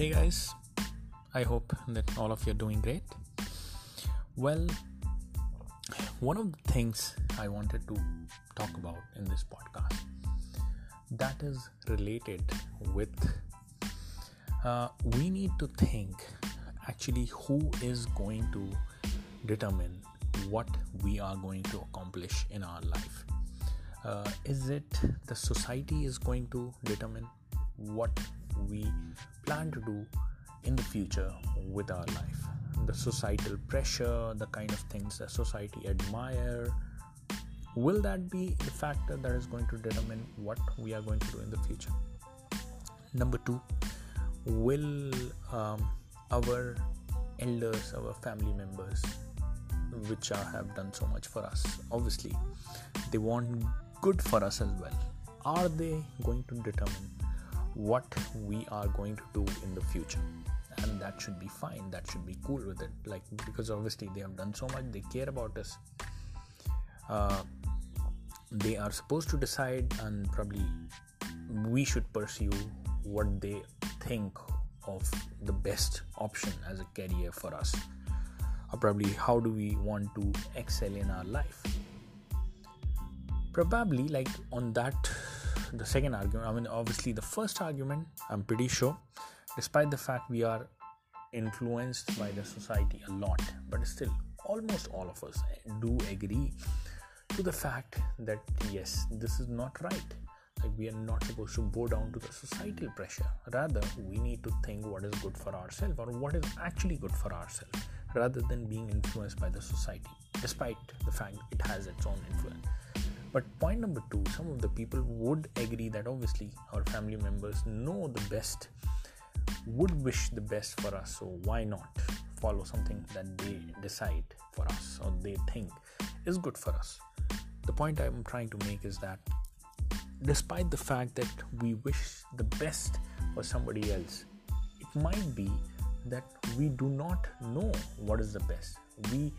Hey guys, I hope that all of you are doing great. Well, one of the things I wanted to talk about in this podcast that is related with uh, we need to think actually who is going to determine what we are going to accomplish in our life. Uh, is it the society is going to determine what we plan to do in the future with our life. The societal pressure the kind of things that society admire. Will that be the factor that is going to determine what we are going to do in the future? Number two will um, our elders our family members which are, have done so much for us obviously they want good for us as well. Are they going to determine what we are going to do in the future. And that should be fine that should be cool with it. Like because obviously they have done so much they care about us. Uh, they are supposed to decide and probably we should pursue what they think of the best option as a career for us. Or probably how do we want to excel in our life? Probably like on that the second argument i mean obviously the first argument i'm pretty sure despite the fact we are influenced by the society a lot but still almost all of us do agree to the fact that yes this is not right. Like we are not supposed to bow down to the societal pressure. Rather we need to think what is good for ourselves or what is actually good for ourselves rather than being influenced by the society despite the fact it has its own influence but point number two, some of the people would agree that obviously our family members know the best, would wish the best for us. So why not follow something that they decide for us or they think is good for us? The point I'm trying to make is that despite the fact that we wish the best for somebody else, it might be that we do not know what is the best. We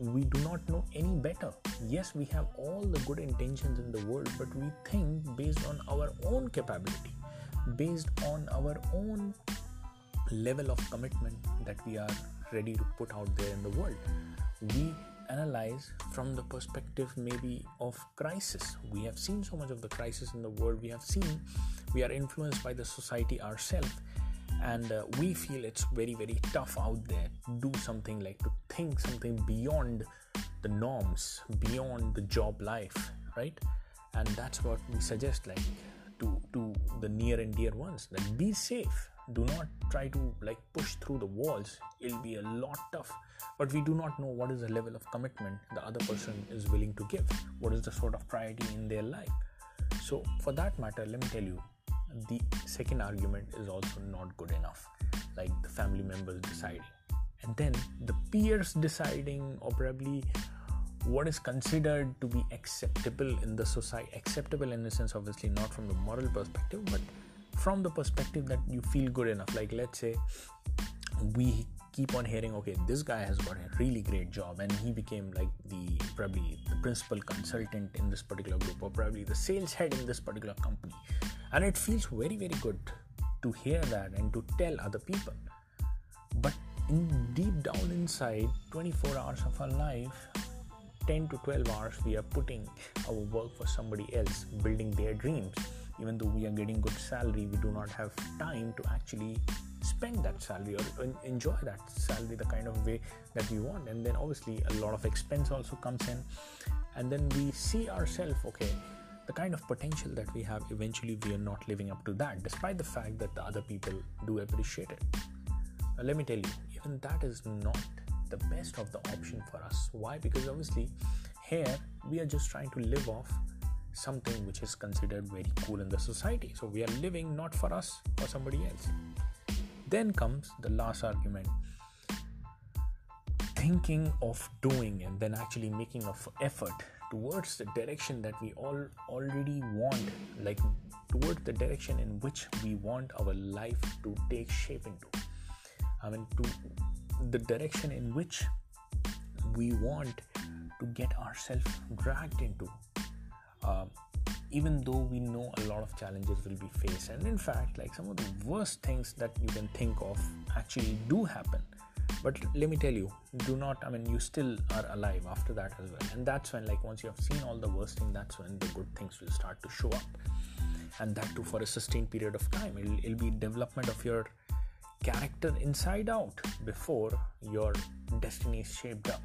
we do not know any better. Yes, we have all the good intentions in the world, but we think based on our own capability, based on our own level of commitment that we are ready to put out there in the world. We analyze from the perspective maybe of crisis. We have seen so much of the crisis in the world. We have seen we are influenced by the society ourselves and uh, we feel it's very very tough out there to do something like to think something beyond the norms beyond the job life right? And that's what we suggest like to to the near and dear ones that be safe. Do not try to like push through the walls. It'll be a lot tough. But we do not know what is the level of commitment the other person is willing to give. What is the sort of priority in their life? So for that matter let me tell you the second argument is also not good enough. Like the family members deciding. And then the peers deciding or probably what is considered to be acceptable in the society acceptable in the sense obviously not from the moral perspective but from the perspective that you feel good enough. Like let's say we keep on hearing okay this guy has got a really great job and he became like the probably the principal consultant in this particular group or probably the sales head in this particular company and it feels very very good to hear that and to tell other people. But in deep down inside 24 hours of our life 10 to 12 hours we are putting our work for somebody else building their dreams. Even though we are getting good salary we do not have time to actually spend that salary or enjoy that salary the kind of way that we want. And then obviously a lot of expense also comes in. And then we see ourselves okay the kind of potential that we have eventually we are not living up to that despite the fact that the other people do appreciate it. Now, let me tell you even that is not the best of the option for us. Why? Because obviously here we are just trying to live off something which is considered very cool in the society. So we are living not for us for somebody else. Then comes the last argument thinking of doing and then actually making an effort towards the direction that we all already want like towards the direction in which we want our life to take shape into. I mean to the direction in which we want to get ourselves dragged into. Uh, even though we know a lot of challenges will be faced and in fact like some of the worst things that you can think of actually do happen but let me tell you do not i mean you still are alive after that as well. And that's when like once you have seen all the worst thing that's when the good things will start to show up. And that too for a sustained period of time. It'll, it'll be development of your character inside out before your destiny is shaped up.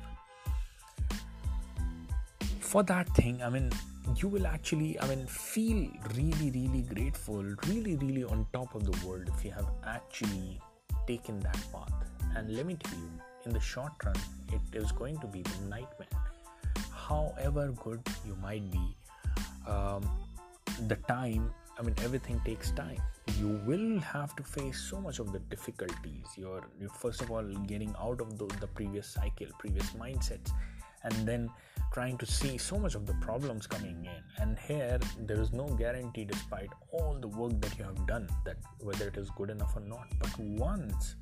For that thing i mean you will actually i mean feel really really grateful really really on top of the world if you have actually taken that path and let me tell you in the short run it is going to be the nightmare. However good you might be um, the time i mean everything takes time. You will have to face so much of the difficulties. You're, you're first of all getting out of the, the previous cycle previous mindsets and then trying to see so much of the problems coming in. And here there is no guarantee despite all the work that you have done that whether it is good enough or not. But once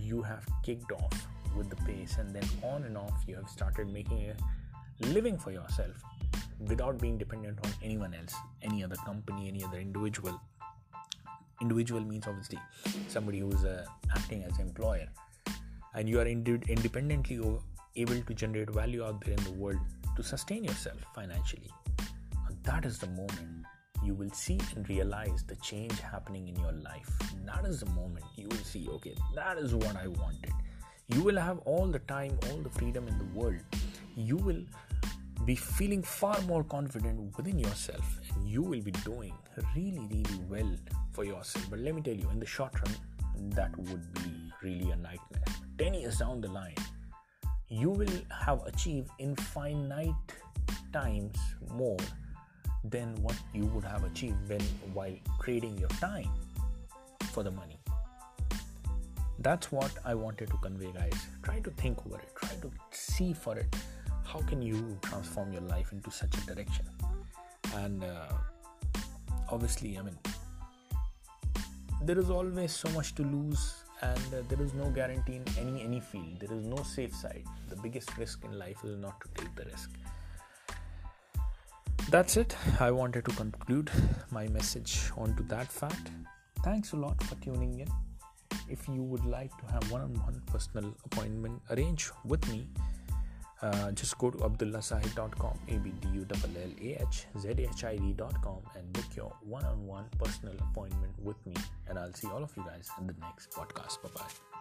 you have kicked off with the pace and then on and off you have started making a living for yourself without being dependent on anyone else any other company any other individual individual means obviously somebody who is uh, acting as employer and you are ind- independently able to generate value out there in the world to sustain yourself financially. And that is the moment you will see and realize the change happening in your life. That is the moment you will see, okay, that is what I wanted. You will have all the time, all the freedom in the world. You will be feeling far more confident within yourself and you will be doing really, really well for yourself. But let me tell you, in the short run, that would be really a nightmare. 10 years down the line, you will have achieved infinite times more than what you would have achieved when while trading your time for the money. That's what i wanted to convey guys. Try to think over it. Try to see for it. How can you transform your life into such a direction? And uh, obviously i mean there is always so much to lose and uh, there is no guarantee in any any field. There is no safe side. The biggest risk in life is not to take the risk that's it. I wanted to conclude my message onto that fact. Thanks a lot for tuning in. If you would like to have one-on-one personal appointment arrange with me uh, just go to abdullahzahid.com a-b-d-u-l-l-a-h-z-h-i-d.com and book your one-on-one personal appointment with me. And i'll see all of you guys in the next podcast. Bye bye